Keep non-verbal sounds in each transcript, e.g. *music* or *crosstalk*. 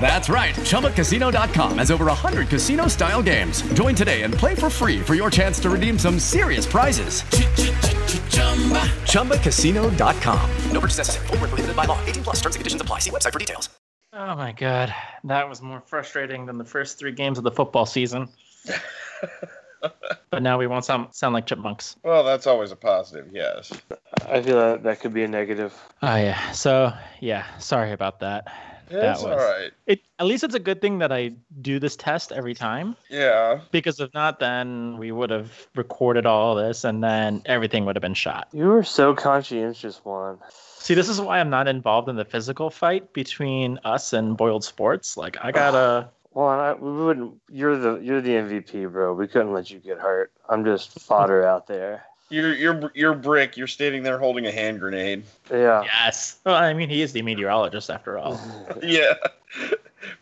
That's right. ChumbaCasino.com has over 100 casino style games. Join today and play for free for your chance to redeem some serious prizes. ChumbaCasino.com. No purchase necessary. Full prohibited by law. 18 plus terms and conditions apply. See website for details. Oh my God. That was more frustrating than the first three games of the football season. *laughs* but now we won't sound, sound like chipmunks. Well, that's always a positive, yes. I feel that that could be a negative. Oh, yeah. So, yeah, sorry about that. It's all right. It at least it's a good thing that I do this test every time. Yeah. Because if not, then we would have recorded all this, and then everything would have been shot. You were so conscientious, Juan. See, this is why I'm not involved in the physical fight between us and Boiled Sports. Like, I gotta. *sighs* Well, I, we wouldn't. You're the you're the MVP, bro. We couldn't let you get hurt. I'm just fodder out there. You're you're you're brick. You're standing there holding a hand grenade. Yeah. Yes. Well, I mean, he is the meteorologist after all. *laughs* yeah.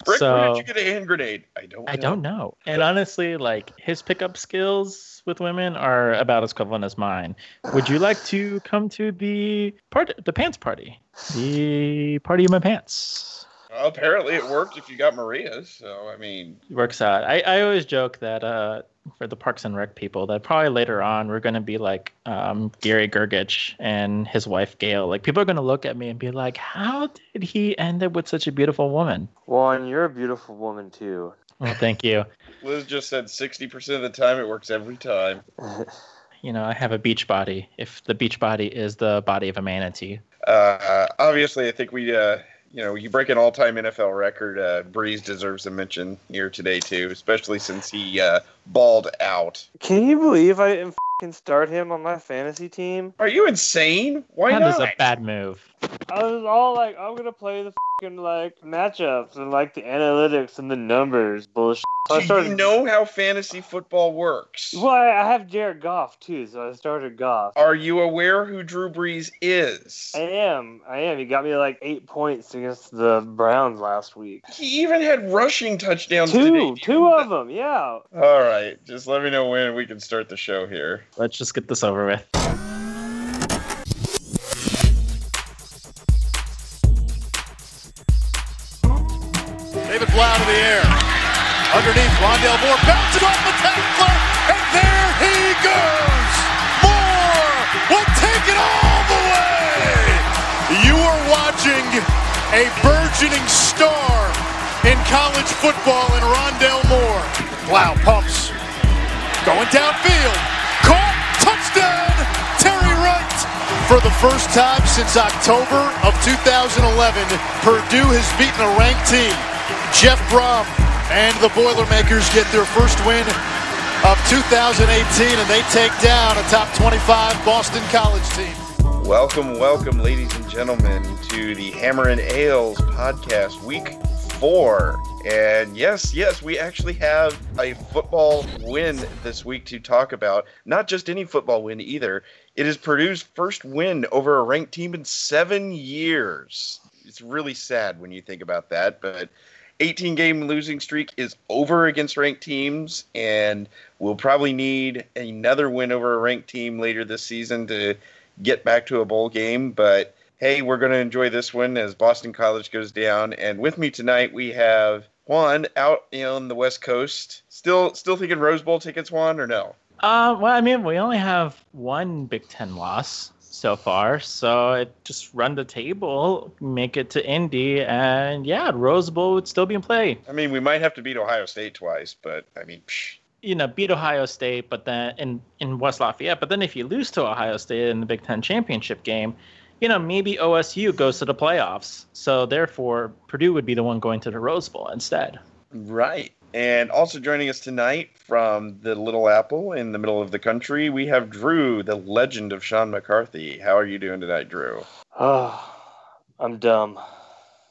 Brick, So- where did you get a hand grenade? I don't. I don't know. And honestly, like his pickup skills with women are about as equivalent as mine. Would you like to come to the part, the pants party, the party of my pants? Well, apparently, it worked if you got Maria's. So I mean, Works out. I, I always joke that uh, for the Parks and Rec people, that probably later on we're gonna be like um, Gary Gergich and his wife Gail. Like people are gonna look at me and be like, "How did he end up with such a beautiful woman?" Juan, you're a beautiful woman too. Well, thank you. *laughs* Liz just said sixty percent of the time it works every time. *laughs* You know, I have a beach body. If the beach body is the body of a manatee, Uh, obviously, I think we, uh, you know, you break an all-time NFL record. Uh, Brees deserves a mention here today too, especially since he uh, balled out. Can you believe I didn't start him on my fantasy team? Are you insane? Why that not? is a bad move. I was all like, I'm gonna play the fing like matchups and like the analytics and the numbers bullshit. So I Do started. you know how fantasy football works? Well, I I have Jared Goff too, so I started Goff. Are you aware who Drew Brees is? I am. I am. He got me like eight points against the Browns last week. He even had rushing touchdowns Two, today. two of them. Yeah. All right, just let me know when we can start the show here. Let's just get this over with. David Blough to the air. Underneath, Rondale Moore bounces off the tackler, and there he goes. Moore will take it all the way. You are watching a burgeoning star in college football in Rondale Moore. Blau pumps. Going downfield. Caught. Touchdown. Terry Wright. For the first time since October of 2011, Purdue has beaten a ranked team. Jeff Brohm and the Boilermakers get their first win of 2018, and they take down a top 25 Boston College team. Welcome, welcome, ladies and gentlemen, to the Hammer and Rails podcast, week four. And yes, yes, we actually have a football win this week to talk about. Not just any football win either. It is Purdue's first win over a ranked team in seven years. It's really sad when you think about that, but 18 game losing streak is over against ranked teams, and we'll probably need another win over a ranked team later this season to get back to a bowl game. But hey, we're going to enjoy this one as Boston College goes down. And with me tonight, we have Juan out on the West Coast. Still, still thinking Rose Bowl tickets, Juan, or no? Uh, well, I mean, we only have one Big Ten loss so far, so it just run the table, make it to Indy, and yeah, Rose Bowl would still be in play. I mean, we might have to beat Ohio State twice, but I mean, psh. you know, beat Ohio State, but then in in West Lafayette, but then if you lose to Ohio State in the Big Ten championship game, you know, maybe OSU goes to the playoffs. So therefore, Purdue would be the one going to the Rose Bowl instead. Right. And also joining us tonight from the Little Apple in the middle of the country, we have Drew, the legend of Sean McCarthy. How are you doing tonight, Drew? Oh, I'm dumb.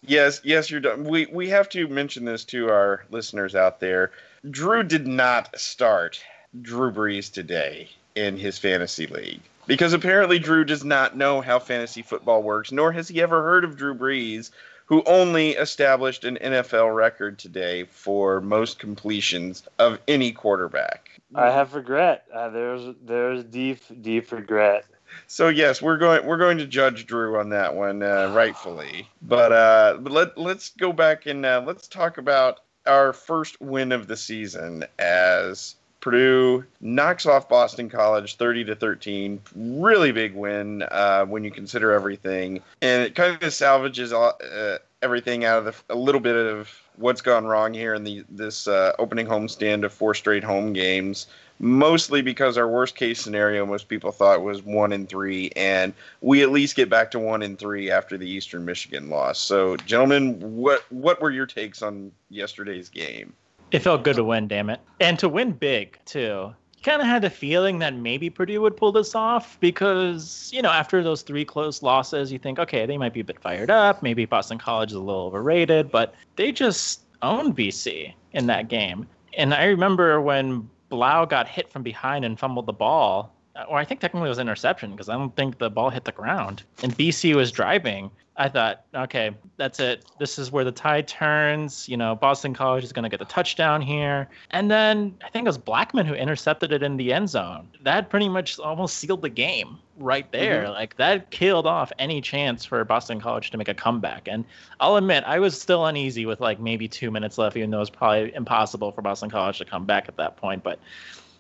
Yes, yes, you're done. We we have to mention this to our listeners out there. Drew did not start Drew Brees today in his fantasy league because apparently Drew does not know how fantasy football works, nor has he ever heard of Drew Brees, who only established an NFL record today for most completions of any quarterback. I have regret. Uh, there's there's deep deep regret. So yes, we're going we're going to judge Drew on that one uh, *sighs* rightfully. But uh, but let let's go back and uh, let's talk about our first win of the season as Purdue knocks off Boston College 30 to 13. Really big win uh, when you consider everything, and it kind of salvages uh, everything out of the, a little bit of what's gone wrong here in the this uh, opening homestand of four straight home games. Mostly because our worst case scenario, most people thought was one in three, and we at least get back to one in three after the Eastern Michigan loss. So, gentlemen, what what were your takes on yesterday's game? It felt good to win, damn it. And to win big, too. Kind of had the feeling that maybe Purdue would pull this off because, you know, after those three close losses, you think, okay, they might be a bit fired up. Maybe Boston College is a little overrated, but they just owned BC in that game. And I remember when Blough got hit from behind and fumbled the ball, or I think technically it was interception because I don't think the ball hit the ground. And BC was driving. I thought, okay, that's it. This is where the tide turns. You know, Boston College is going to get the touchdown here. And then I think it was Blackman who intercepted it in the end zone. That pretty much almost sealed the game right there. Mm-hmm. Like that killed off any chance for Boston College to make a comeback. And I'll admit, I was still uneasy with like maybe two minutes left, even though it was probably impossible for Boston College to come back at that point. But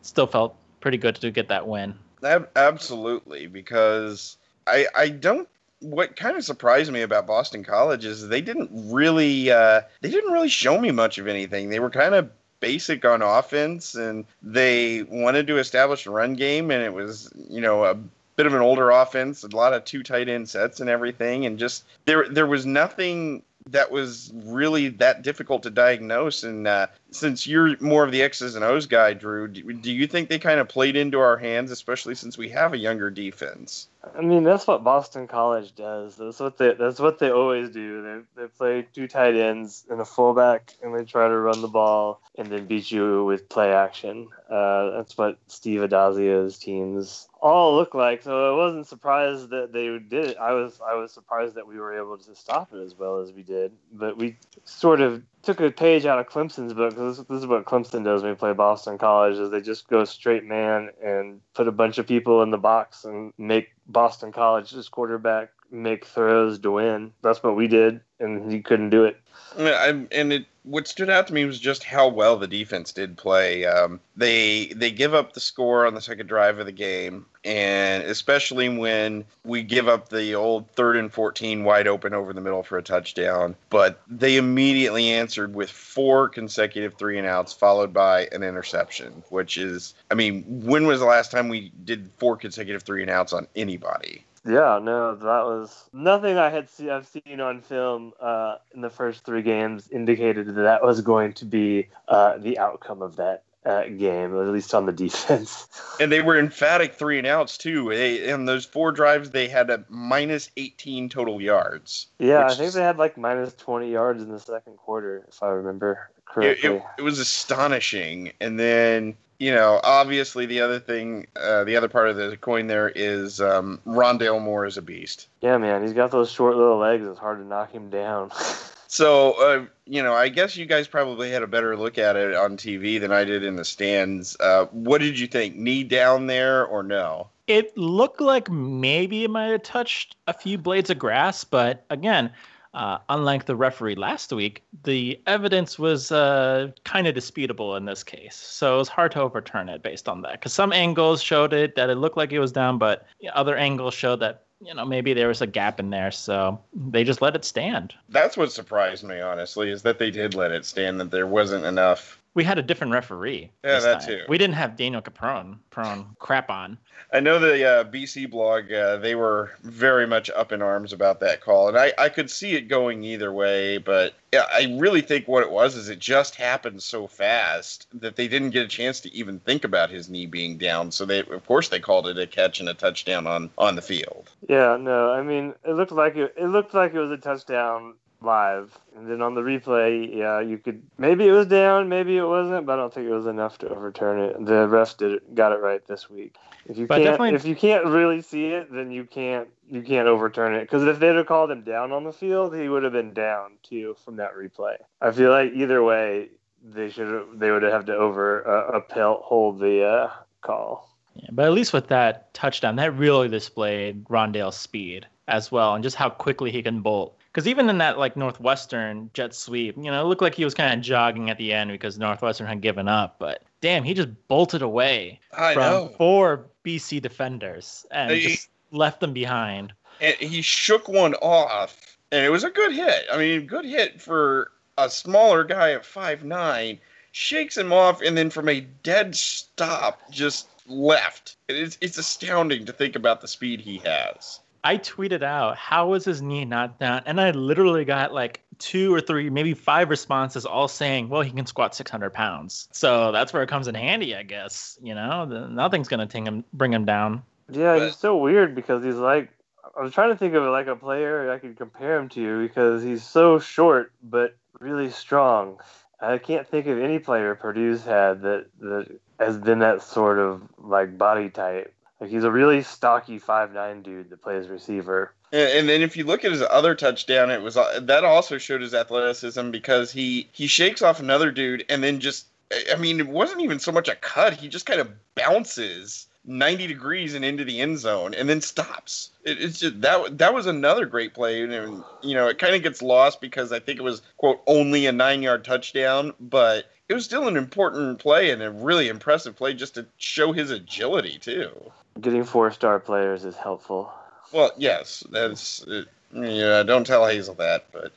still felt pretty good to get that win. Absolutely, because I I don't what kind of surprised me about Boston College is they didn't really uh, they didn't really show me much of anything. They were kind of basic on offense, and they wanted to establish a run game, and it was you know a bit of an older offense, a lot of two tight end sets and everything, and just there there was nothing that was really that difficult to diagnose. And uh, since you're more of the X's and O's guy, Drew, do, do you think they kind of played into our hands, especially since we have a younger defense? I mean, that's what Boston College does. That's what they that's what they always do. They they play two tight ends and a fullback, and they try to run the ball and then beat you with play action. Uh, that's what Steve Addazio's teams all look like. So I wasn't surprised that they did it. I was I was surprised that we were able to stop it as well as we did. But we sort of took a page out of Clemson's book this, this, is what Clemson does when we play Boston College is they just go straight man and put a bunch of people in the box and make Boston College's quarterback make throws to win. That's what we did, and he couldn't do it. I, and it what stood out to me was just how well the defense did play. Um, they they give up the score on the second drive of the game, and especially when we give up the old third and fourteen wide open over the middle for a touchdown. But they immediately answered with four consecutive three and outs, followed by an interception. Which is, I mean, when was the last time we did four consecutive three and outs on anybody? Yeah, no, that was nothing I had see, I've seen on film uh, in the first three games indicated that that was going to be uh, the outcome of that. uh, game, at least on the *laughs* defense. And they were emphatic three and outs too. They, in those four drives, they had a minus 18 total yards. Yeah, I think they had like minus 20 yards in the second quarter, if I remember it, correctly. it, it was astonishing. And then, you know, obviously the other thing, uh, the other part of the coin there is um, Rondale Moore is a beast. yeah, man, he's got those short little legs. It's hard to knock him down. *laughs* So, uh, you know, I guess you guys probably had a better look at it on TV than I did in the stands. Uh, what did you think? Knee down there or no? It looked like maybe it might have touched a few blades of grass, but again, uh, unlike the referee last week, the evidence was uh, kind of disputable in this case. So it was hard to overturn it based on that. Because some angles showed it that it looked like it was down, but other angles showed that you know maybe there was a gap in there. So they just let it stand. That's what surprised me, honestly, is that they did let it stand, that there wasn't enough. We had a different referee. Yeah, this that time. too. We didn't have Daniel Caprone, Prone *laughs* crap on. I know the uh, BC blog, uh, they were very much up in arms about that call, and I, I could see it going either way, but yeah, I really think what it was is it just happened so fast that they didn't get a chance to even think about his knee being down. So they, of course, they called it a catch and a touchdown on on the field. Yeah, no, I mean, it looked like it, it looked like it was a touchdown live, and then on the replay, yeah, you could maybe it was down, maybe it wasn't, but I don't think it was enough to overturn it. The refs did it, got it right this week. If you But can't, definitely- if you can't really see it, then you can't you can't overturn it. Because if they'd have called him down on the field, he would have been down too from that replay. I feel like either way, they should they would have to over uh, upheld hold the uh, call. Yeah, but at least with that touchdown, that really displayed Rondale's speed as well, and just how quickly he can bolt. Because even in that like Northwestern jet sweep, you know, it looked like he was kind of jogging at the end because Northwestern had given up. But damn, he just bolted away I from know. four BC defenders and He- just left them behind. and he shook one off, and it was a good hit. I mean, good hit for a smaller guy at five nine. Shakes him off, and then from a dead stop, just left. It's it's astounding to think about the speed he has. I tweeted out, how was his knee not down? And I literally got like two or three, maybe five responses all saying, well, he can squat 600 pounds. So that's where it comes in handy, I guess. You know, The- nothing's going to him, bring him down. Yeah, it's just so weird because he's like I was trying to think of like a player I could compare him to because he's so short but really strong. I can't think of any player Purdue's had that that has been that sort of like body type. Like he's a really stocky five nine dude that plays receiver. And, then if you look at his other touchdown, it was uh, that also showed his athleticism because he he shakes off another dude and then just I mean it wasn't even so much a cut. He just kind of bounces 90 degrees and into the end zone and then stops. It, it's just that that was another great play and you know it kind of gets lost because I think it was quote only a 9-yard touchdown, but it was still an important play and a really impressive play just to show his agility too. Getting four star players is helpful. Well, yes, that's yeah. Don't tell Hazel that, but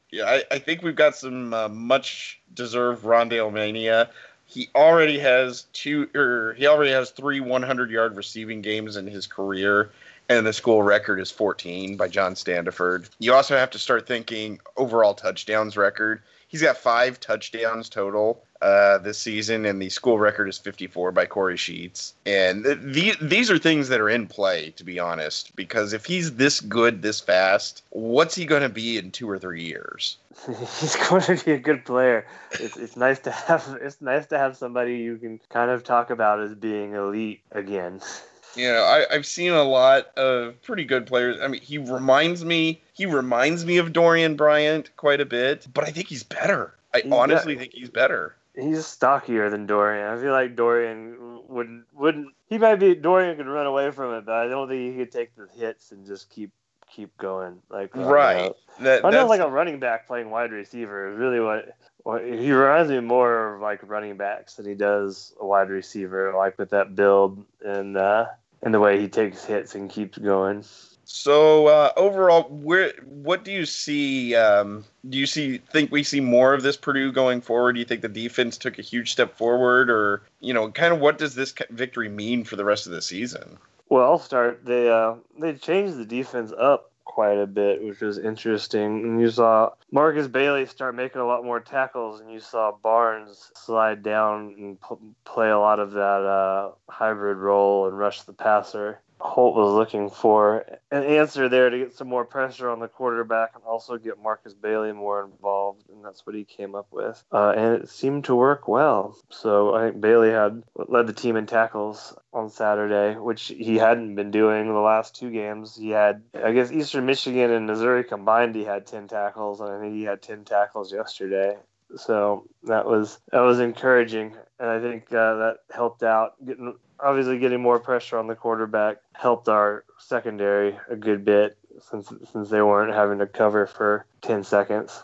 *laughs* yeah, I, I think we've got some uh, much deserved Rondale mania. He already has two, or he already has three 100 yard receiving games in his career, and the school record is 14 by John Standeford. You also have to start thinking overall touchdowns record. He's got five touchdowns total uh, this season, and the school record is 54 by Kory Sheets. And th- the, these are things that are in play, to be honest, because if he's this good this fast, what's he going to be in two or three years? *laughs* He's going to be a good player. It's, it's nice to have it's nice to have somebody you can kind of talk about as being elite again. *laughs* You know, I, I've seen a lot of pretty good players. I mean, he reminds me he reminds me of Dorien Bryant quite a bit, but I think he's better. I He's honestly think he's better. He's stockier than Dorien. I feel like Dorien wouldn't wouldn't he might be Dorien could run away from it, but I don't think he could take the hits and just keep keep going. Like uh, Right. That, I know like a running back playing wide receiver is really what, what he reminds me more of like running backs than he does a wide receiver, like with that build and uh and the way he takes hits and keeps going. So uh, overall, where what do you see? Um, do you see think we see more of this Purdue going forward? Do you think the defense took a huge step forward, or you know, kind of what does this victory mean for the rest of the season? Well, I'll start. They uh, they changed the defense up quite a bit, which was interesting. And you saw Markus Bailey start making a lot more tackles, and you saw Barnes slide down and p- play a lot of that uh, hybrid role and rush the passer. Holt was looking for an answer there to get some more pressure on the quarterback and also get Markus Bailey more involved, and that's what he came up with. Uh, and it seemed to work well. So I think Bailey had led the team in tackles on Saturday, which he hadn't been doing the last two games. He had, I guess, Eastern Michigan and Missouri combined, he had 10 tackles, and I think he had 10 tackles yesterday. So that was that was encouraging, and I think uh, that helped out. Getting obviously getting more pressure on the quarterback helped our secondary a good bit since since they weren't having to cover for 10 seconds.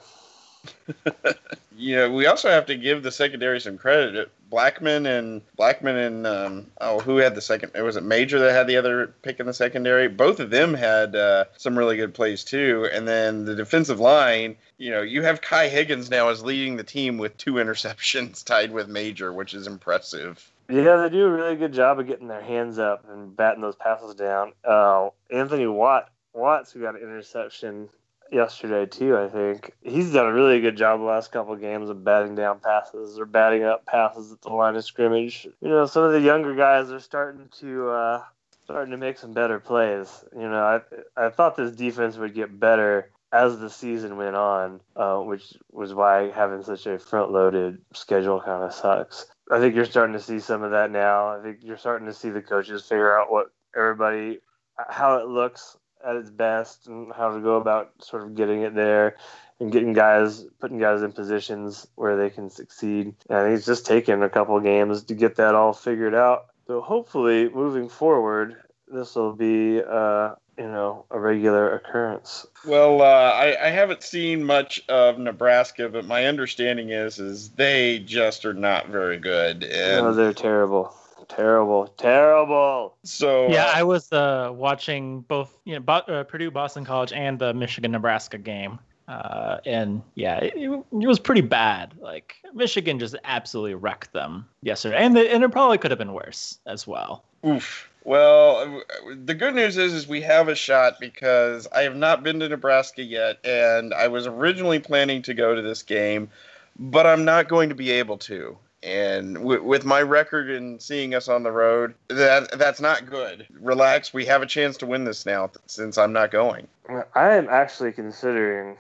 *laughs* yeah, we also have to give the secondary some credit. Blackman and Blackman and um, oh, who had the second? It Was it Major that had the other pick in the secondary? Both of them had uh, some really good plays too. And then the defensive line, you know, you have Kai Higgins now as leading the team with two interceptions *laughs* tied with Major, which is impressive. Yeah, they do a really good job of getting their hands up and batting those passes down. Uh, Anthony Watt Watts, who got an interception yesterday too. I think he's done a really good job the last couple of games of batting down passes or batting up passes at the line of scrimmage. You know, some of the younger guys are starting to uh, starting to make some better plays. You know, I I thought this defense would get better as the season went on, uh, which was why having such a front-loaded schedule kind of sucks. I think you're starting to see some of that now. I think you're starting to see the coaches figure out what everybody how it looks at its best and how to go about sort of getting it there and getting guys putting guys in positions where they can succeed. And it's just taken a couple games to get that all figured out. So hopefully, moving forward, this will be uh, you know a regular occurrence. Well, uh, I, I haven't seen much of Nebraska, but my understanding is is they just are not very good. And... No, they're terrible terrible, terrible. So yeah, uh, I was uh, watching both you know Bo- uh, Purdue Boston College and the Michigan Nebraska game. Uh, and yeah, it, it, was pretty bad. Like Michigan just absolutely wrecked them yesterday, and the, and it probably could have been worse as well. Oof. Well, the good news is, is we have a shot because I have not been to Nebraska yet, and I was originally planning to go to this game, but I'm not going to be able to. And w- with my record and seeing us on the road, that that's not good. Relax. We have a chance to win this now since I'm not going. I am actually considering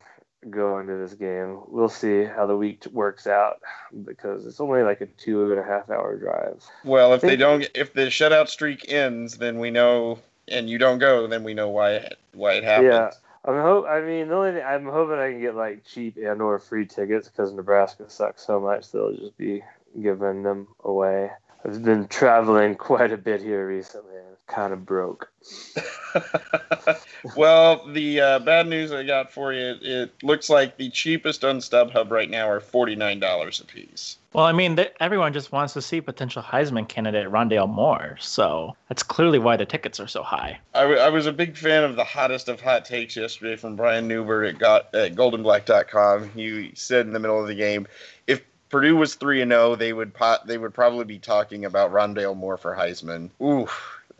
going to this game. We'll see how the week works out because it's only like a two and a half hour drive. Well, if they don't, if the shutout streak ends, then we know, and you don't go, then we know why it, why it happened. Yeah. I'm hope. I mean, the only thing I'm hoping I can get like cheap and or free tickets because Nebraska sucks so much. They'll just be giving them away. I've been traveling quite a bit here recently. I'm kind of broke. *laughs* well, the uh, bad news I got for you, it looks like the cheapest on StubHub right now are $49 a piece. Well, I mean, th- everyone just wants to see potential Heisman candidate Rondale Moore, so that's clearly why the tickets are so high. I, w- I was a big fan of the hottest of hot takes yesterday from Brian Neubert at, got- at GoldandBlack.com. He said in the middle of the game, if Purdue was three and zero, oh, they would pot, they would probably be talking about Rondale Moore for Heisman. Ooh,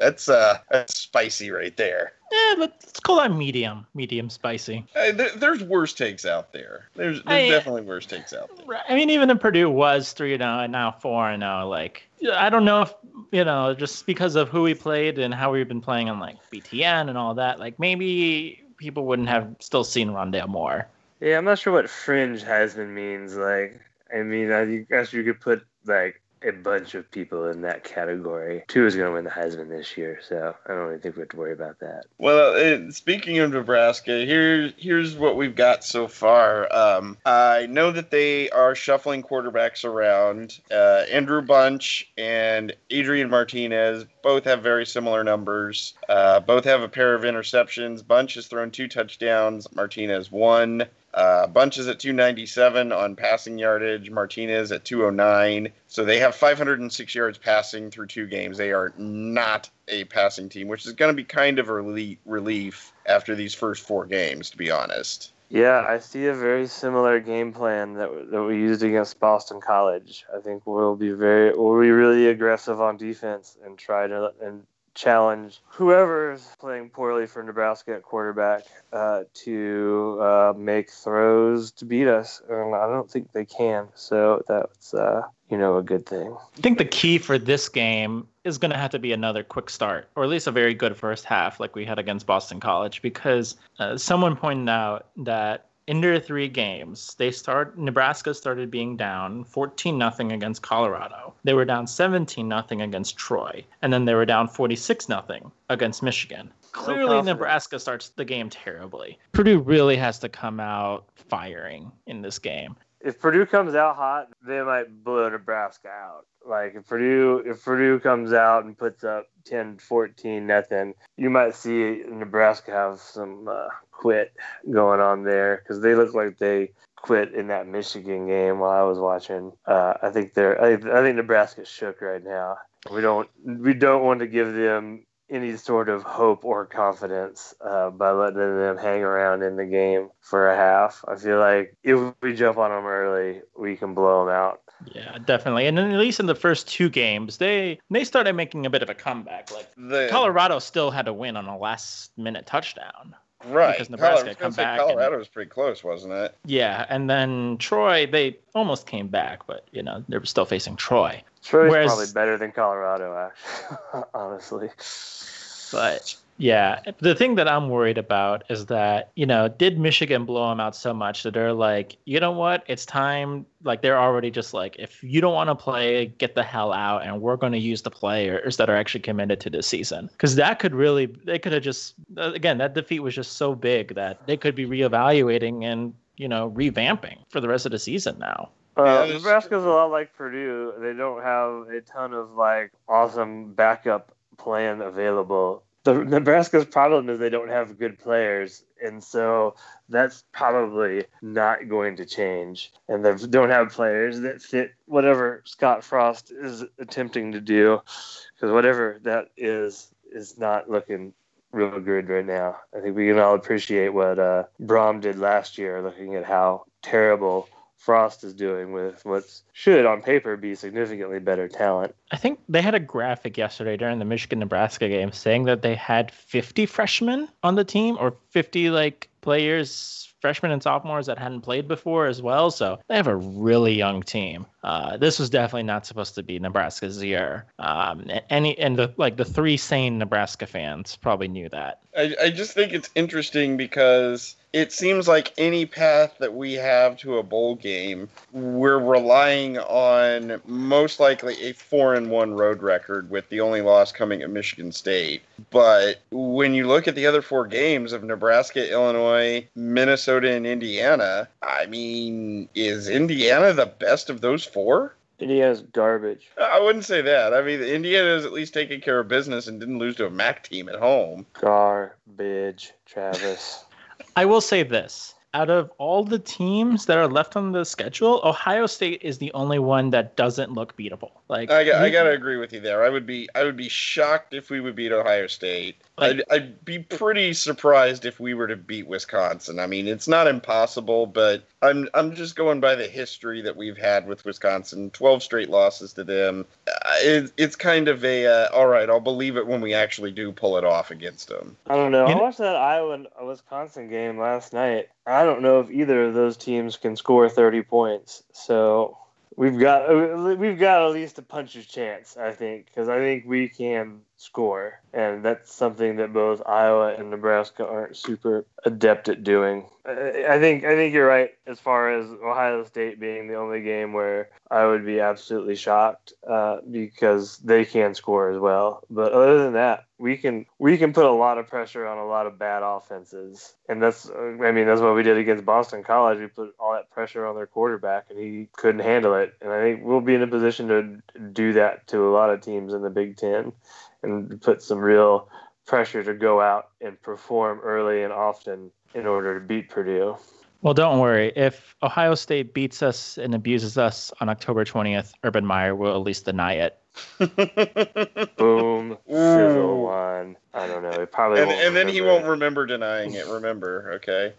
that's uh that's spicy right there. Yeah, but let's call that medium, medium spicy. Uh, there, there's worse takes out there. There's, there's I, definitely worse takes out there. I mean, even if Purdue was three and zero oh and now four and zero, like I don't know if you know just because of who we played and how we've been playing on like BTN and all that, like maybe people wouldn't have still seen Rondale Moore. Yeah, I'm not sure what fringe Heisman means. Like, I mean, I guess you could put like a bunch of people in that category. Tua is going to win the Heisman this year, so I don't really think we have to worry about that. Well, uh, speaking of Nebraska, here's here's what we've got so far. Um, I know that they are shuffling quarterbacks around. Uh, Andrew Bunch and Adrian Martinez both have very similar numbers. Uh, both have a pair of interceptions. Bunch has thrown two touchdowns. Martinez one. Uh, Bunch is at 297 on passing yardage. Martinez at 209. So they have 506 yards passing through two games. They are not a passing team, which is going to be kind of a relief after these first four games, to be honest. Yeah, I see a very similar game plan that that we used against Boston College. I think we'll be very we'll be really aggressive on defense and try to and challenge whoever's playing poorly for Nebraska at quarterback uh, to uh, make throws to beat us. And I don't think they can. So that's uh, you know a good thing. I think the key for this game is going to have to be another quick start, or at least a very good first half, like we had against Boston College, because uh, someone pointed out that in their three games, they start Nebraska started being down 14 nothing against Colorado. They were down 17 nothing against Troy, and then they were down 46 nothing against Michigan. Clearly, Nebraska starts the game terribly. Purdue really has to come out firing in this game. If Purdue comes out hot, they might blow Nebraska out. Like if Purdue if Purdue comes out and puts up 10, 14 nothing, you might see Nebraska have some uh, quit going on there because they look like they quit in that Michigan game while I was watching. Uh, I think they're I, I think Nebraska's shook right now. We don't we don't want to give them any sort of hope or confidence uh, by letting them hang around in the game for a half. I feel like if we jump on them early, we can blow them out. Yeah, definitely. And then at least in the first two games, they they started making a bit of a comeback. Like The- Colorado still had to win on a last minute touchdown. Right. Because Nebraska Colo- I was come gonna say back. and- Colorado was pretty close, wasn't it? yeah, and then Troy, they almost came back, but you know they were still facing Troy. Troy's Whereas- probably better than Colorado, actually, *laughs* honestly. But yeah, the thing that I'm worried about is that, you know, did Michigan blow them out so much that they're like, you know what? It's time. Like, they're already just like, if you don't want to play, get the hell out. And we're going to use the players that are actually committed to this season. Because that could really, they could have just, again, that defeat was just so big that they could be reevaluating and, you know, revamping for the rest of the season now. Uh, Nebraska's a lot like Purdue. They don't have a ton of like awesome backup plan available. The Nebraska's problem is they don't have good players, and so that's probably not going to change. And they don't have players that fit whatever Scott Frost is attempting to do, because whatever that is is not looking real good right now. I think we can all appreciate what uh, Brohm did last year, looking at how terrible Frost is doing with what should, on paper, be significantly better talent. I think they had a graphic yesterday during the Michigan Nebraska game saying that they had 50 freshmen on the team or 50 like players, freshmen and sophomores that hadn't played before as well. So they have a really young team. Uh, this was definitely not supposed to be Nebraska's year. Um, any and the like the three sane Nebraska fans probably knew that. I, I just think it's interesting because it seems like any path that we have to a bowl game, we're relying on most likely a four and one road record with the only loss coming at Michigan State. But when you look at the other four games of Nebraska, Illinois, Minnesota, and Indiana, I mean, is Indiana the best of those four? Indiana's garbage. I wouldn't say that. I mean, Indiana is at least taking care of business and didn't lose to a MAC team at home. Garbage, Travis. *laughs* I will say this. Out of all the teams that are left on the schedule, Ohio State is the only one that doesn't look beatable. Like I, got, I gotta agree with you there. I would be I would be shocked if we would beat Ohio State. I'd, I'd be pretty surprised if we were to beat Wisconsin. I mean, it's not impossible, but I'm I'm just going by the history that we've had with Wisconsin. Twelve straight losses to them. Uh, it, it's kind of a uh, all right. I'll believe it when we actually do pull it off against them. I don't know. You I know- watched that Iowa and Wisconsin game last night. I don't know if either of those teams can score 30 points. So we've got uh, we've got at least a puncher's chance, I think, because I think we can score, and that's something that both Iowa and Nebraska aren't super adept at doing. I I think I think you're right as far as Ohio State being the only game where I would be absolutely shocked uh, because they can score as well. But other than that, we can we can put a lot of pressure on a lot of bad offenses, and that's uh, I mean that's what we did against Boston College. We put all that pressure on their quarterback, and he couldn't handle it. And I think we'll be in a position to do that to a lot of teams in the Big Ten, and put some real pressure to go out and perform early and often in order to beat Purdue. Well, don't worry. If Ohio State beats us and abuses us on October 20th, Urban Meyer will at least deny it. *laughs* Boom, sizzle one. I don't know. It probably And, won't and then he remember won't remember denying it. Remember, okay.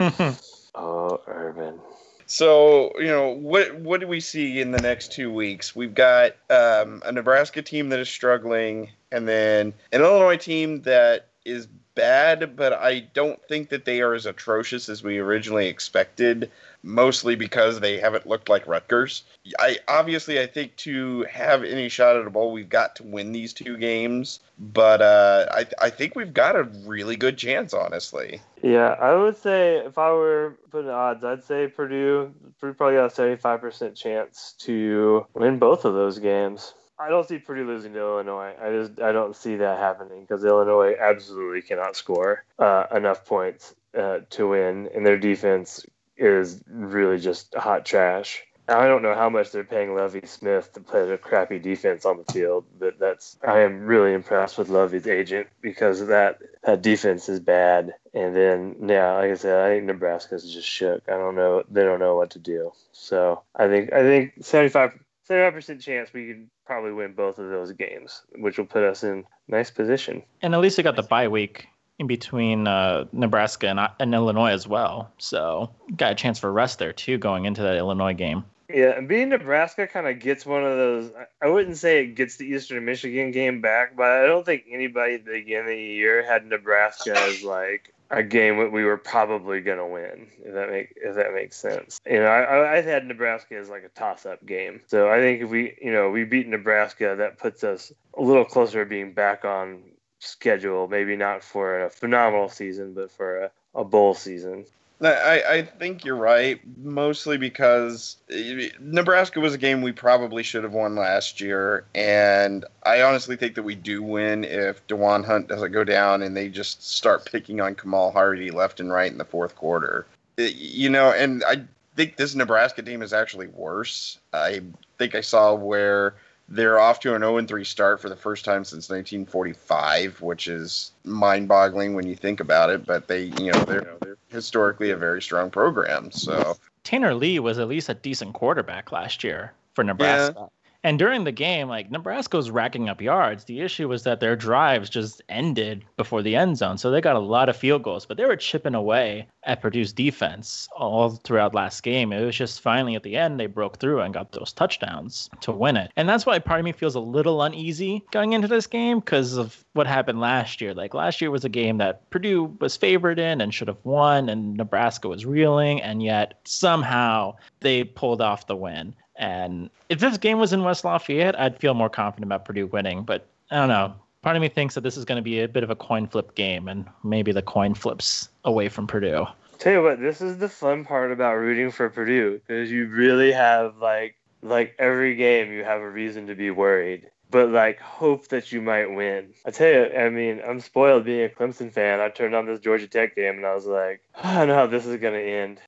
it. *laughs* Oh, Urban. So you know what? What do we see in the next two weeks? We've got um, a Nebraska team that is struggling. and then an Illinois team that is bad, but I don't think that they are as atrocious as we originally expected. Mostly because they haven't looked like Rutgers. I obviously I think to have any shot at a bowl, we've got to win these two games. But uh, I I think we've got a really good chance, honestly. Yeah, I would say if I were putting odds, I'd say Purdue, Purdue probably got a seventy-five percent chance to win both of those games. I don't see Purdue losing to Illinois. I just I don't see that happening because Illinois absolutely cannot score uh, enough points uh, to win, and their defense is really just hot trash. I don't know how much they're paying Lovie Smith to play the crappy defense on the field, but that's I am really impressed with Lovie's agent because that that defense is bad. And then yeah, like I said, I think Nebraska's just shook. I don't know they don't know what to do. So I think I think 75 percent chance we could probably win both of those games, which will put us in nice position. And at least they got the bye week in between uh, Nebraska and, and Illinois as well. So got a chance for rest there too going into that Illinois game. Yeah, and being Nebraska kind of gets one of those. I wouldn't say it gets the Eastern Michigan game back, but I don't think anybody at the beginning of the year had Nebraska as like a game that we were probably going to win. If that make if that makes sense. You know, I I had Nebraska as like a toss up game. So I think if we you know we beat Nebraska, that puts us a little closer to being back on schedule. Maybe not for a phenomenal season, but for a, a bowl season. I, I think you're right, mostly because eh, Nebraska was a game we probably should have won last year, and I honestly think that we do win if Dajuan Hunt doesn't go down and they just start picking on Kamal Hardy left and right in the fourth quarter. Eh, you know, and I think this Nebraska team is actually worse. I think I saw where they're off to an 0 3 start for the first time since 1945, which is mind boggling when you think about it. But they, you know, they're, they're historically a very strong program. So Tanner Lee was at least a decent quarterback last year for Nebraska. Yeah. And during the game, like Nebraska was racking up yards. The issue was that their drives just ended before the end zone. So they got a lot of field goals, but they were chipping away at Purdue's defense all throughout last game. It was just finally at the end they broke through and got those touchdowns to win it. And that's why part of me feels a little uneasy going into this game because of what happened last year. Like last year was a game that Purdue was favored in and should have won, and Nebraska was reeling, and yet somehow they pulled off the win. And if this game was in West Lafayette, I'd feel more confident about Purdue winning. But I don't know. Part of me thinks that this is going to be a bit of a coin flip game, and maybe the coin flips away from Purdue. Tell you what, this is the fun part about rooting for Purdue because you really have like like every game you have a reason to be worried, but like hope that you might win. I tell you, I mean, I'm spoiled being a Clemson fan. I turned on this Georgia Tech game and I was like, I know how this is gonna end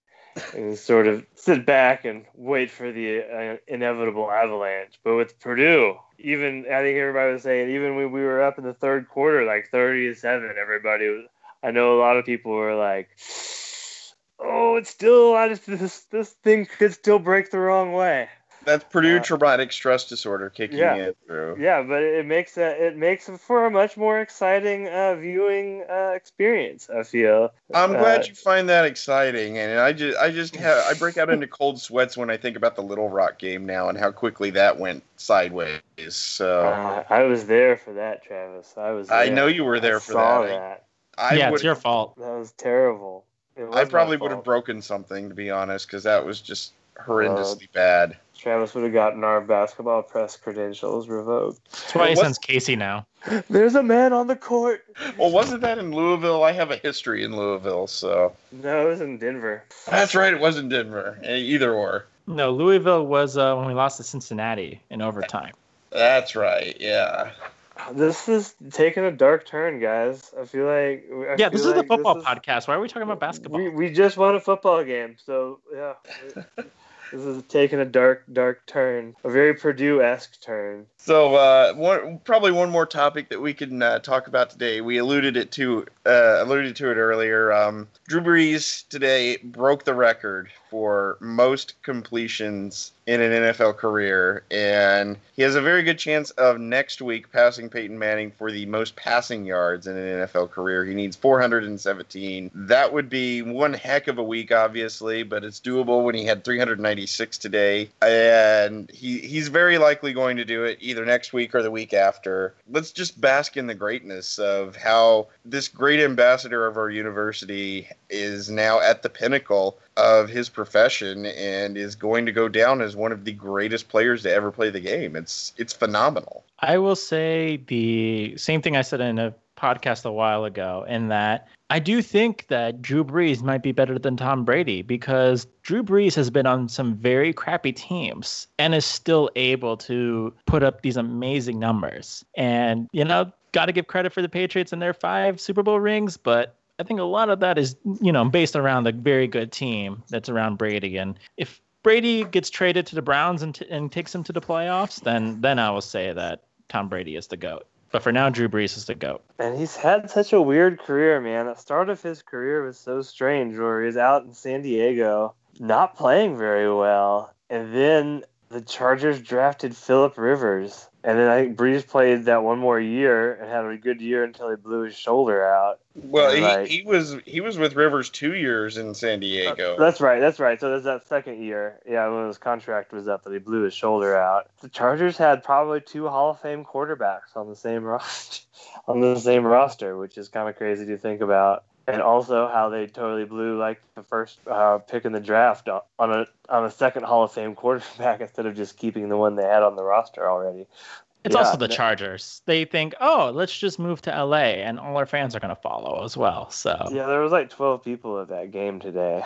and sort of sit back and wait for the uh, inevitable avalanche. But with Purdue, even I think everybody was saying, even when we were up in the third quarter, like thirty to seven, everybody was. I know a lot of people were like, "Oh, it's still I just this this thing could still break the wrong way." That's Purdue uh, traumatic stress disorder kicking yeah, in through. Yeah, but it makes a, it makes for a much more exciting uh, viewing uh, experience. I feel. I'm glad uh, you find that exciting, and I just I just have I break out into cold sweats when I think about the Little Rock game now and how quickly that went sideways. So uh, I was there for that, Travis. I was. There. I know you were there I for saw that. that. I yeah, it's your fault. That was terrible. I probably would have broken something to be honest, because that was just horrendously bad. Travis would have gotten our basketball press credentials revoked. That's why he sends Casey now. *laughs* There's a man on the court. Well, wasn't that in Louisville? I have a history in Louisville, so. No, it was in Denver. That's right, it was in Denver. Eh, either or. No, Louisville was uh, when we lost to Cincinnati in overtime. That's right, yeah. This is taking a dark turn, guys. I feel like. I yeah, feel this is like the football is, podcast. Why are we talking about basketball? We, we just won a football game, so yeah. *laughs* This is taking a dark, dark turn, a very Purdue-esque turn. So, uh, one, probably one more topic that we can uh, talk about today. We alluded it to uh, alluded to it earlier. Um, Drew Brees today broke the record for most completions in an NFL career, and he has a very good chance of next week passing Peyton Manning for the most passing yards in an NFL career. He needs 417. That would be one heck of a week, obviously, but it's doable when he had 396 today, and he he's very likely going to do it either next week or the week after. Let's just bask in the greatness of how this great ambassador of our university is now at the pinnacle of his profession and is going to go down as one of the greatest players to ever play the game. It's it's phenomenal. I will say the same thing I said in a podcast a while ago, in that I do think that Drew Brees might be better than Tom Brady because Drew Brees has been on some very crappy teams and is still able to put up these amazing numbers. And, you know, got to give credit for the Patriots and their five Super Bowl rings, but I think a lot of that is, you know, based around the very good team that's around Brady. And if Brady gets traded to the Browns and, t- and takes them to the playoffs, then then I will say that Tom Brady is the GOAT. But for now, Drew Brees is the GOAT. And he's had such a weird career, man. The start of his career was so strange, where he's out in San Diego, not playing very well. And then the Chargers drafted Philip Rivers. And then I think Brees played that one more year and had a good year until he blew his shoulder out. Well, he, like- he was he was with Rivers two years in San Diego. That's right. That's right. So there's that second year. Yeah, when his contract was up, that he blew his shoulder out. The Chargers had probably two Hall of Fame quarterbacks on the same *laughs* roster, on the same roster, which is kind of crazy to think about. And also how they totally blew like the first uh, pick in the draft on a on a second Hall of Fame *laughs* quarterback instead of just keeping the one they had on the roster already. It's Yeah, also the Chargers. They think, oh, let's just move to LA, and all our fans are going to follow as well. So Yeah, there was like 12 people at that game today.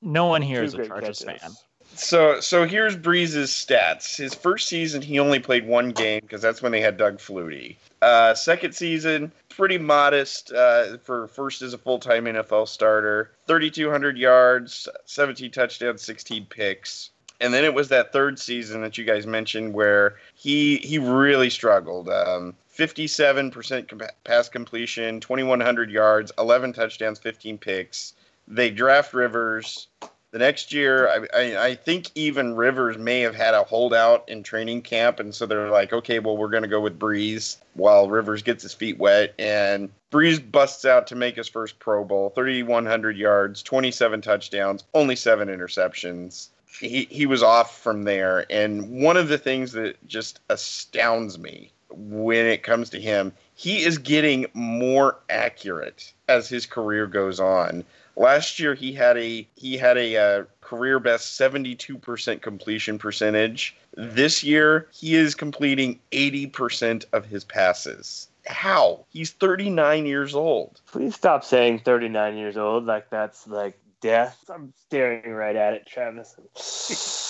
no one here Two is a Chargers catches. fan. So so here's Brees's stats. His first season, he only played one game because that's when they had Doug Flutie. Uh, second season, pretty modest uh, for first as a full time NFL starter. 3,200 yards, 17 touchdowns, 16 picks. And then it was that third season that you guys mentioned where he he really struggled. Um, 57% com- pass completion, 2,100 yards, 11 touchdowns, 15 picks. They draft Rivers. The next year, I, I, I think even Rivers may have had a holdout in training camp, and so they're like, okay, well, we're going to go with Brees while Rivers gets his feet wet. And Brees busts out to make his first Pro Bowl, 3,100 yards, 27 touchdowns, only seven interceptions. He, he was off from there. And one of the things that just astounds me when it comes to him, he is getting more accurate as his career goes on. Last year he had a he had a uh, career best 72% completion percentage. This year he is completing 80% of his passes. How? He's 39 years old. Please stop saying 39 years old like that's like death. I'm staring right at it, Travis.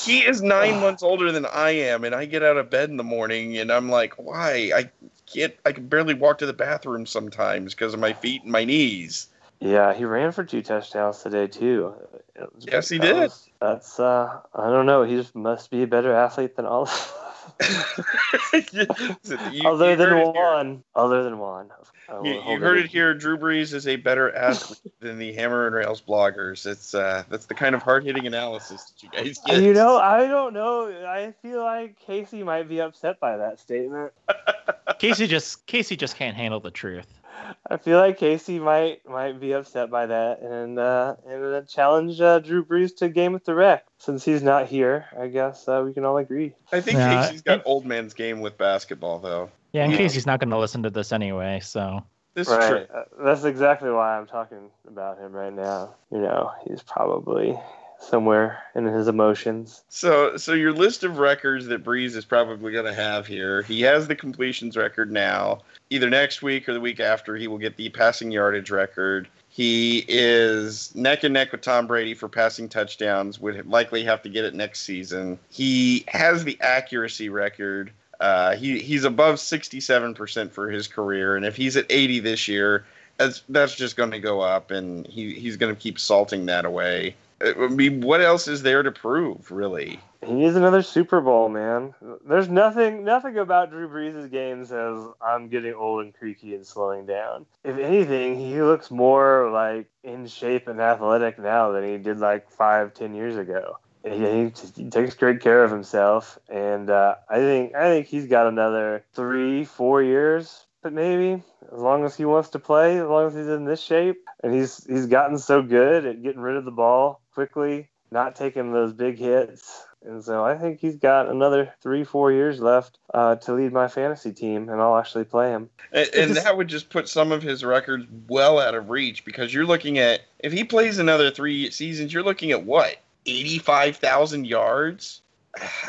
He is 9 *sighs* months older than I am and I get out of bed in the morning and I'm like, "Why? I can't I can barely walk to the bathroom sometimes because of my feet and my knees." Yeah, he ran for two touchdowns today too. Yes, he that did. was- that's uh, I don't know. He just must be a better athlete than all. *laughs* *laughs* You- other you than heard it here. Juan. Other than Juan. I will You, you heard it it here. Drew Brees is a better athlete *laughs* than the Hammer and Rails bloggers. It's uh, that's the kind of hard hitting analysis that you guys get. You know, I don't know. I feel like Casey might be upset by that statement. Casey just Casey just can't handle the truth. *laughs* I feel like Casey might might be upset by that and uh, and uh, challenge uh, Drew Brees to game with the wreck. Since he's not here, I guess uh, we can all agree. I think Yeah, Casey's got old man's game with basketball, though. Yeah, and Yeah. Casey's not going to listen to this anyway, so This is right. true. Uh, that's exactly why I'm talking about him right now. You know, he's probably somewhere in his emotions. So, so your list of records that Brees is probably going to have here. He has the completions record now. Either next week or the week after, he will get the passing yardage record. He is neck and neck with Tom Brady for passing touchdowns. Would likely have to get it next season. He has the accuracy record. Uh, he he's above sixty seven percent for his career, and if he's at eighty this year, that's that's just going to go up, and he he's going to keep salting that away. I mean, what else is there to prove, really? He needs another Super Bowl, man. There's nothing nothing about Drew Brees' game says I'm getting old and creaky and slowing down. If anything, he looks more like in shape and athletic now than he did like five, ten years ago. He, he takes great care of himself, and uh, I think I think he's got another three, four years, but maybe as long as he wants to play, as long as he's in this shape, and he's he's gotten so good at getting rid of the ball quickly, not taking those big hits. And so I think he's got another three, four years left uh, to lead my fantasy team, and I'll actually play him. And, and that would just put some of his records well out of reach because you're looking at if he plays another three seasons, you're looking at what eighty-five thousand yards.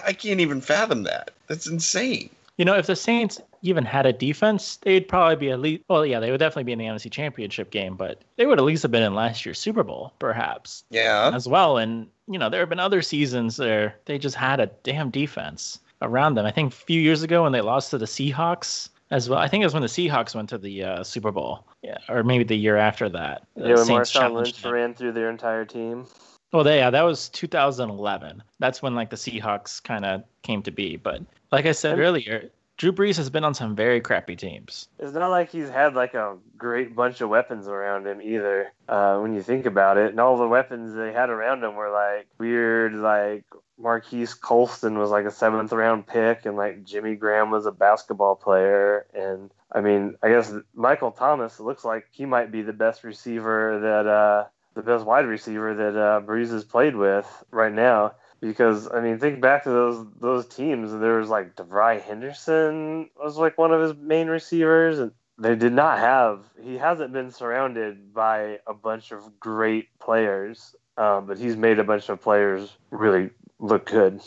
I can't even fathom that. That's insane. You know, if the Saints even had a defense, they'd probably be at least. Well, yeah, they would definitely be in the NFC Championship game, but they would at least have been in last year's Super Bowl, perhaps. Yeah. As well, and you know, there have been other seasons where they just had a damn defense around them. I think a few years ago when they lost to the Seahawks as well. I think it was when the Seahawks went to the uh, Super Bowl. Yeah, or maybe the year after that. The Yeah, when Marshawn challenged Lynch them. ran through their entire team. Well, they, yeah, that was 2011. That's when like the Seahawks kind of came to be. But like I said earlier, Drew Brees has been on some very crappy teams. It's not like he's had like a great bunch of weapons around him either. Uh, when you think about it, and all the weapons they had around him were like weird, like Marquise Colston was like a seventh round pick, and like Jimmy Graham was a basketball player, and I mean, I guess Michael Thomas looks like he might be the best receiver that uh, the best wide receiver that uh, Brees has played with right now. Because I mean, think back to those those teams. There was like Devery Henderson was like one of his main receivers, and they did not have. He hasn't been surrounded by a bunch of great players, um, but he's made a bunch of players really look good.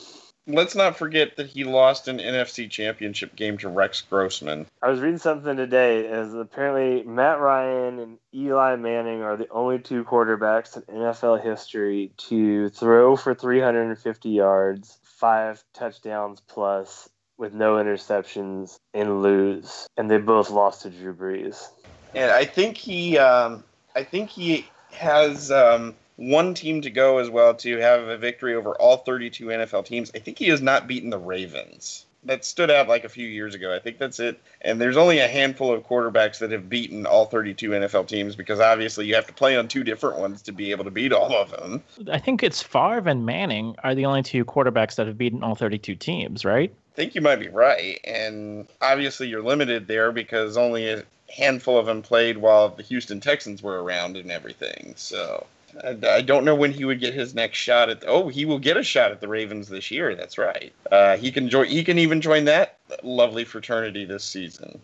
Let's not forget that he lost an NFC Championship game to Rex Grossman. I was reading something today as apparently Matt Ryan and Eli Manning are the only two quarterbacks in NFL history to throw for 350 yards, five touchdowns plus, with no interceptions, and lose. And they both lost to Drew Brees. and I think he, um, I think he has um, one team to go as well to have a victory over all 32 NFL teams. I think he has not beaten the Ravens. That stood out like a few years ago. I think that's it. And there's only a handful of quarterbacks that have beaten all 32 NFL teams because obviously you have to play on two different ones to be able to beat all of them. I think it's Favre and Manning are the only two quarterbacks that have beaten all 32 teams, right? I think you might be right. And obviously you're limited there because only a handful of them played while the Houston Texans were around and everything. So I, don't know when he would get his next shot at. oh, he will get a shot at the Ravens this year. That's right. Uh, he can join. He can even join that lovely fraternity this season.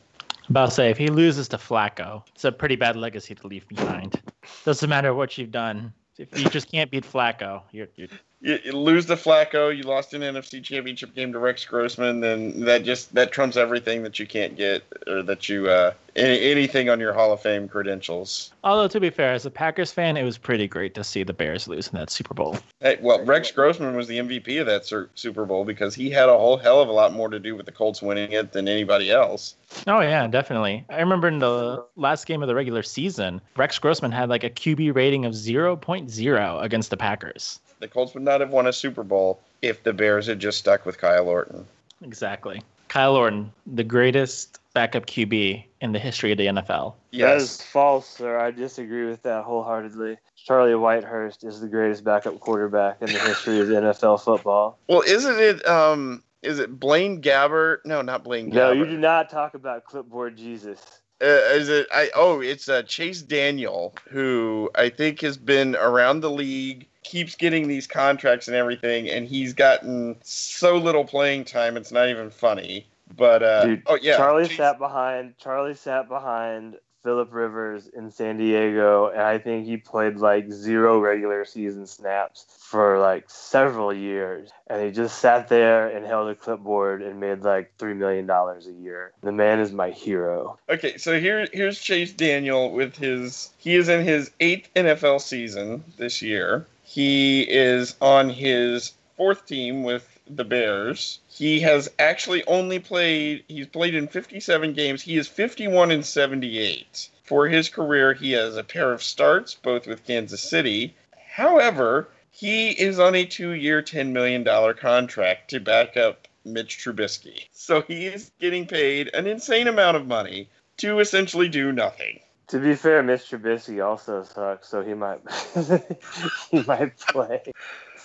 About to say, if he loses to Flacco, it's a pretty bad legacy to leave behind. Doesn't matter what you've done. If you just can't beat Flacco, you're, you're You, you lose to Flacco. You lost an NFC Championship game to Rex Grossman. Then that just that trumps everything that you can't get or that you uh, any, anything on your Hall of Fame credentials. Although to be fair, as a Packers fan, it was pretty great to see the Bears lose in that Super Bowl. Hey, well, Rex Grossman was the MVP of that Super Bowl because he had a whole hell of a lot more to do with the Colts winning it than anybody else. Oh yeah, definitely. I remember in the last game of the regular season, Rex Grossman had like a QB rating of 0.0 against the Packers. The Colts would not have won a Super Bowl if the Bears had just stuck with Kyle Orton. Exactly. Kyle Orton, the greatest backup QB in the history of the NFL. Yes. That is false, sir. I disagree with that wholeheartedly. Charlie Whitehurst is the greatest backup quarterback in the history of NFL football. Well, isn't it? Um, is it Blaine Gabbert? No, not Blaine Gabbert. No, you do not talk about clipboard Jesus. Uh, is it? I oh, it's uh, Chase Daniel, who I think has been around the league, keeps getting these contracts and everything, and he's gotten so little playing time. It's not even funny. But uh, Dude, oh yeah, Charlie Chase- sat behind Charlie sat behind Philip Rivers in San Diego, and I think he played like zero regular season snaps for like several years. And he just sat there and held a clipboard and made like three million dollars a year. The man is my hero. Okay, so here here's Chase Daniel with his he is in his eighth NFL season this year. He is on his fourth team with the Bears. He has actually only played he's played in 57 games. He is 51 and 78. For his career, he has a pair of starts both with Kansas City. However, he is on a 2-year, 10 million dollar contract to back up Mitch Trubisky. So he is getting paid an insane amount of money to essentially do nothing. To be fair, Mitch Trubisky also sucks, so he might *laughs* he might play.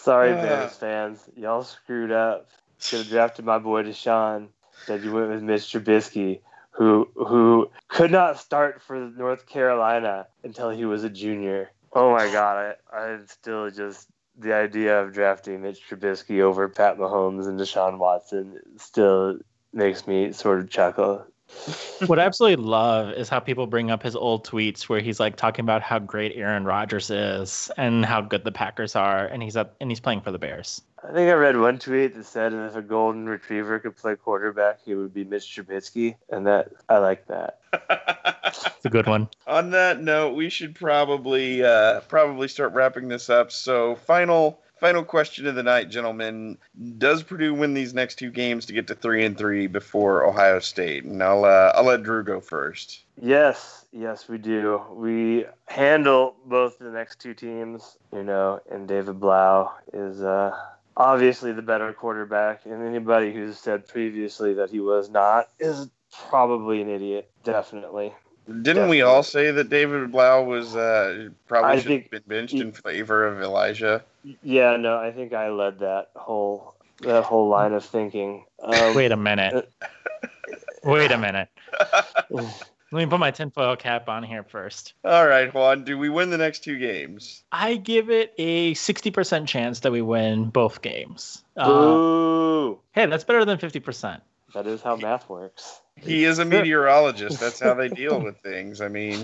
Sorry, Uh. Bears fans, y'all screwed up. Should have drafted my boy Deshaun. Said you went with Mitch Trubisky, who who could not start for North Carolina until he was a junior. Oh my God, I I'm still just the idea of drafting Mitch Trubisky over Pat Mahomes and Deshaun Watson still makes me sort of chuckle. What I absolutely love is how people bring up his old tweets where he's like talking about how great Aaron Rodgers is and how good the Packers are, and he's up and he's playing for the Bears. I think I read one tweet that said if a golden retriever could play quarterback, he would be Mitch Trubisky, and that I like that. *laughs* It's a good one. On that note, we should probably uh, probably start wrapping this up. So, final final question of the night, gentlemen: Does Purdue win these next two games to get to three and three before Ohio State? And I'll uh, I'll let Drew go first. Yes, yes, we do. We handle both the next two teams, you know, and David Blough is uh, obviously the better quarterback, and anybody who's said previously that he was not is probably an idiot. Definitely. Didn't we all say that David Blough was uh, probably should have been benched in favor of Elijah? Yeah, no, I think I led that whole that whole line of thinking. Um, Wait a minute. *laughs* Wait a minute. Let me put my tinfoil cap on here first. All right, Juan. Do we win the next two games? I give it a 60% chance that we win both games. Uh, hey, that's better than 50%. That is how math works. He is a meteorologist. That's how they deal *laughs* with things. I mean,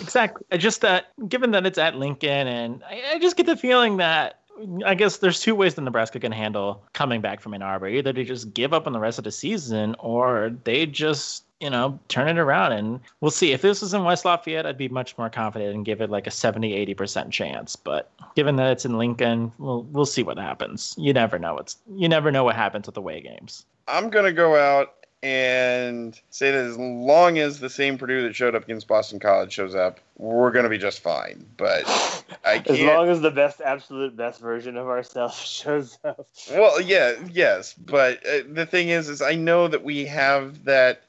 Exactly. Just that given that it's at Lincoln, and I, I just get the feeling that I guess there's two ways that Nebraska can handle coming back from Ann Arbor. Either they just give up on the rest of the season, or they just you know turn it around. And we'll see. If this was in West Lafayette, I'd be much more confident and give it like a 70, 80 percent chance. But given that it's in Lincoln, we'll we'll see what happens. You never know. It's you never know what happens with the away games. I'm gonna go out and say that as long as the same Purdue that showed up against Boston College shows up, we're gonna be just fine. But *laughs* I As can't. long as the best, absolute best version of ourselves *laughs* shows up. Well, yeah, yes, but uh, the thing is, is I know that we have that.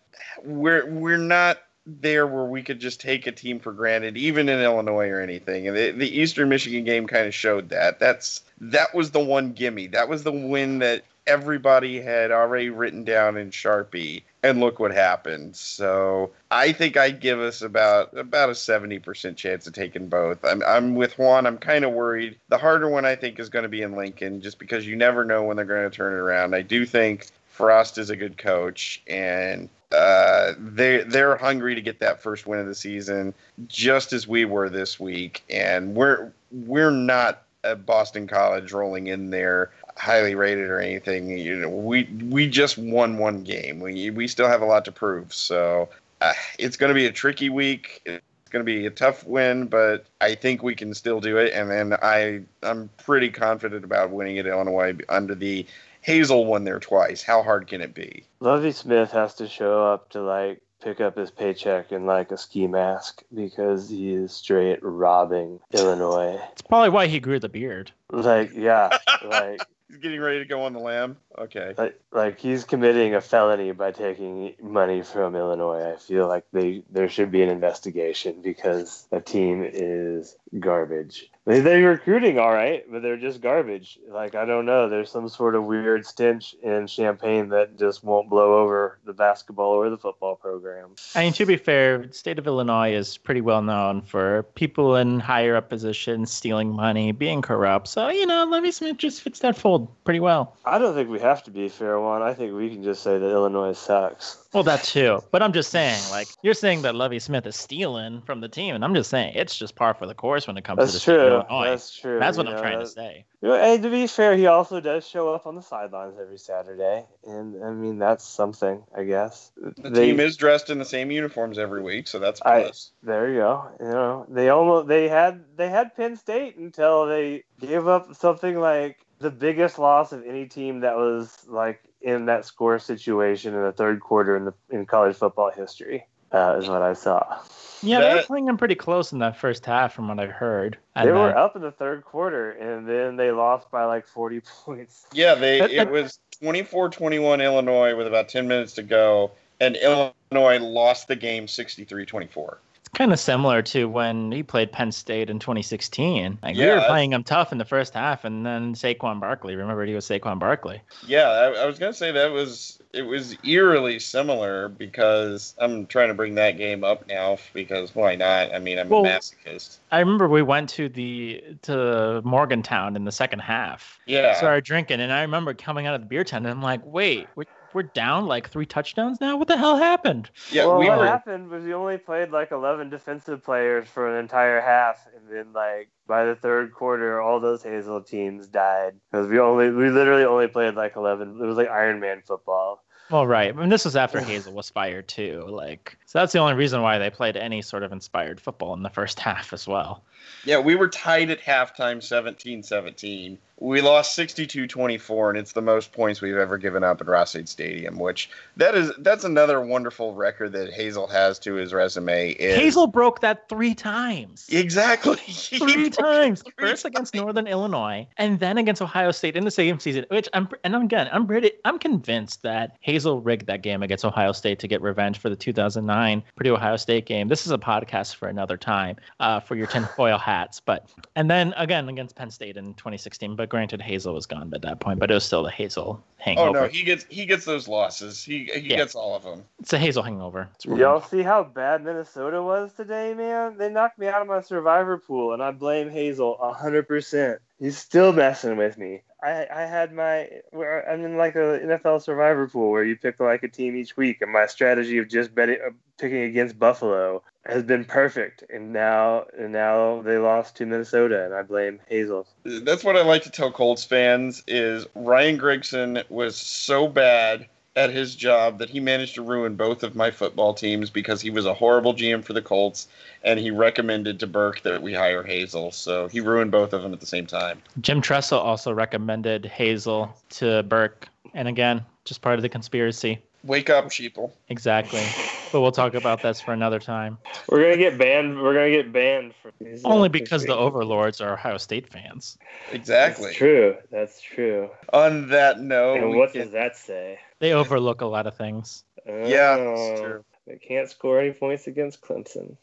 We're we're not there where we could just take a team for granted, even in Illinois or anything. And the, the Eastern Michigan game kind of showed that. That's that was the one gimme. That was the win that everybody had already written down in Sharpie. And look what happened. So I think I'd give us about about a seventy percent chance of taking both. I'm I'm with Juan. I'm kind of worried. The harder one I think is going to be in Lincoln, just because you never know when they're going to turn it around. I do think Frost is a good coach, and uh, they they're hungry to get that first win of the season, just as we were this week. And we're we're not a Boston College rolling in there highly rated or anything. You know, we we just won one game. We we still have a lot to prove. So uh, it's going to be a tricky week. It's going to be a tough win, but I think we can still do it. And then I I'm pretty confident about winning at Illinois under the Hazell won there twice. How hard can it be? Lovie Smith has to show up to like pick up his paycheck in like a ski mask because he is straight robbing Illinois. It's probably why he grew the beard. Like, yeah, like He's getting ready to go on the lam. Okay. like like he's committing a felony by taking money from Illinois. I feel like they there should be an investigation because that team is garbage. They they're recruiting all right, but they're just garbage. Like I don't know, there's some sort of weird stench in Champaign that just won't blow over the basketball or the football program. I mean, to be fair, state of Illinois is pretty well known for people in higher up positions stealing money, being corrupt. So, you know, Lovie Smith just fits that fold pretty well. I don't think we have to be fair one. I think we can just say that Illinois sucks. Well, that too. But I'm just saying, like, you're saying that Lovie Smith is stealing from the team, and I'm just saying it's just par for the course when it comes to That's the state of true. That's true. That's what you I'm know, trying to say. You know, and to be fair, he also does show up on the sidelines every Saturday, and I mean that's something, I guess. The They- team is dressed in the same uniforms every week, so that's a I- plus. There you go. You know, they almost they had they had Penn State until they gave up something like the biggest loss of any team that was like in that score situation in the third quarter in the in college football history. Uh, is what I saw. Yeah, they were That- playing them pretty close in that first half, from what I heard. They were uh, up in the third quarter, and then they lost by like forty *laughs* points. Yeah, they it was 24-21 Illinois with about 10 minutes to go and Illinois lost the game 63-24. Kind of similar to when he played Penn State in 2016. Like we were playing him tough in the first half, and then Saquon Barkley. Remember, he was Saquon Barkley. Yeah, I, I was gonna say that was it was eerily similar because I'm trying to bring that game up now because why not? I mean, I'm Well- a masochist. I remember we went to the to Morgantown in the second half. Yeah. Started drinking, and I remember coming out of the beer tent, and I'm like, "Wait, we're, we're down like three touchdowns now. What the hell happened?" Yeah, well, we what were. happened was we only played like 11 defensive players for an entire half, and then like by the third quarter, all those Hazell teams died because we only we literally only played like 11. It was like Iron Man football. Well, right. I mean, this was after Hazell was fired too. Like, so that's the only reason why they played any sort of inspired football in the first *laughs* half as well. Yeah, we were tied at halftime 17-17. We lost 62-24 and it's the most points we've ever given up at Ross-Ade Stadium, which that is that's another wonderful record that Hazell has to his resume is Hazell broke that three times. Exactly. *laughs* Three times. First against Northern Illinois, and then against Ohio State in the same season. Which I'm, and again, I'm pretty, I'm convinced that Hazell rigged that game against Ohio State to get revenge for the 2009 Purdue Ohio State game. This is a podcast for another time, uh, for your tinfoil hats. But and then again against Penn State in 2016. But granted, Hazell was gone at that point, but it was still the Hazell hangover. Oh hangover. no, he gets he gets those losses. He he Yeah. gets all of them. It's a Hazell hangover. Y'all see how bad Minnesota was today, man? They knocked me out of my survivor pool, and I blame Hazell 100%. He's still messing with me. I, I had my, where I'm in like a NFL survivor pool where you pick like a team each week, and my strategy of just betting, uh, picking against Buffalo has been perfect. And now, and now they lost to Minnesota, and I blame Hazell. That's what I like to tell Colts fans is Ryan Grigson was so bad at his job that he managed to ruin both of my football teams because he was a horrible GM for the Colts and he recommended to Burke that we hire Hazell. So he ruined both of them at the same time. Jim Tressel also recommended Hazell to Burke, and again, just part of the conspiracy. Wake up, sheeple. Exactly. *laughs* But we'll talk about this for another time. We're gonna get banned. We're gonna get banned from these, uh, Only because the overlords are Ohio State fans. Exactly. That's true. That's true. On that note, And what can- does that say? They overlook a lot of things. Yeah, that's Oh, true. They can't score any points against Clemson.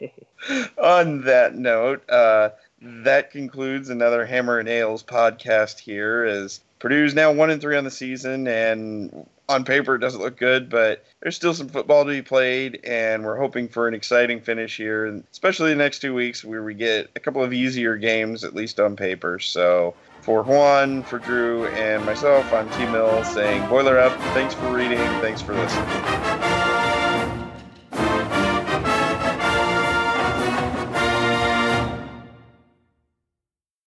*laughs* on that note, uh, that concludes another Hammer and Rails podcast here. As Purdue's now one and three on the season, and on paper it doesn't look good, but there's still some football to be played, and we're hoping for an exciting finish here, and especially the next two weeks where we get a couple of easier games, at least on paper. So. For Juan, for Drew, and myself, I'm T Mill saying Boiler Up. Thanks for reading. Thanks for listening.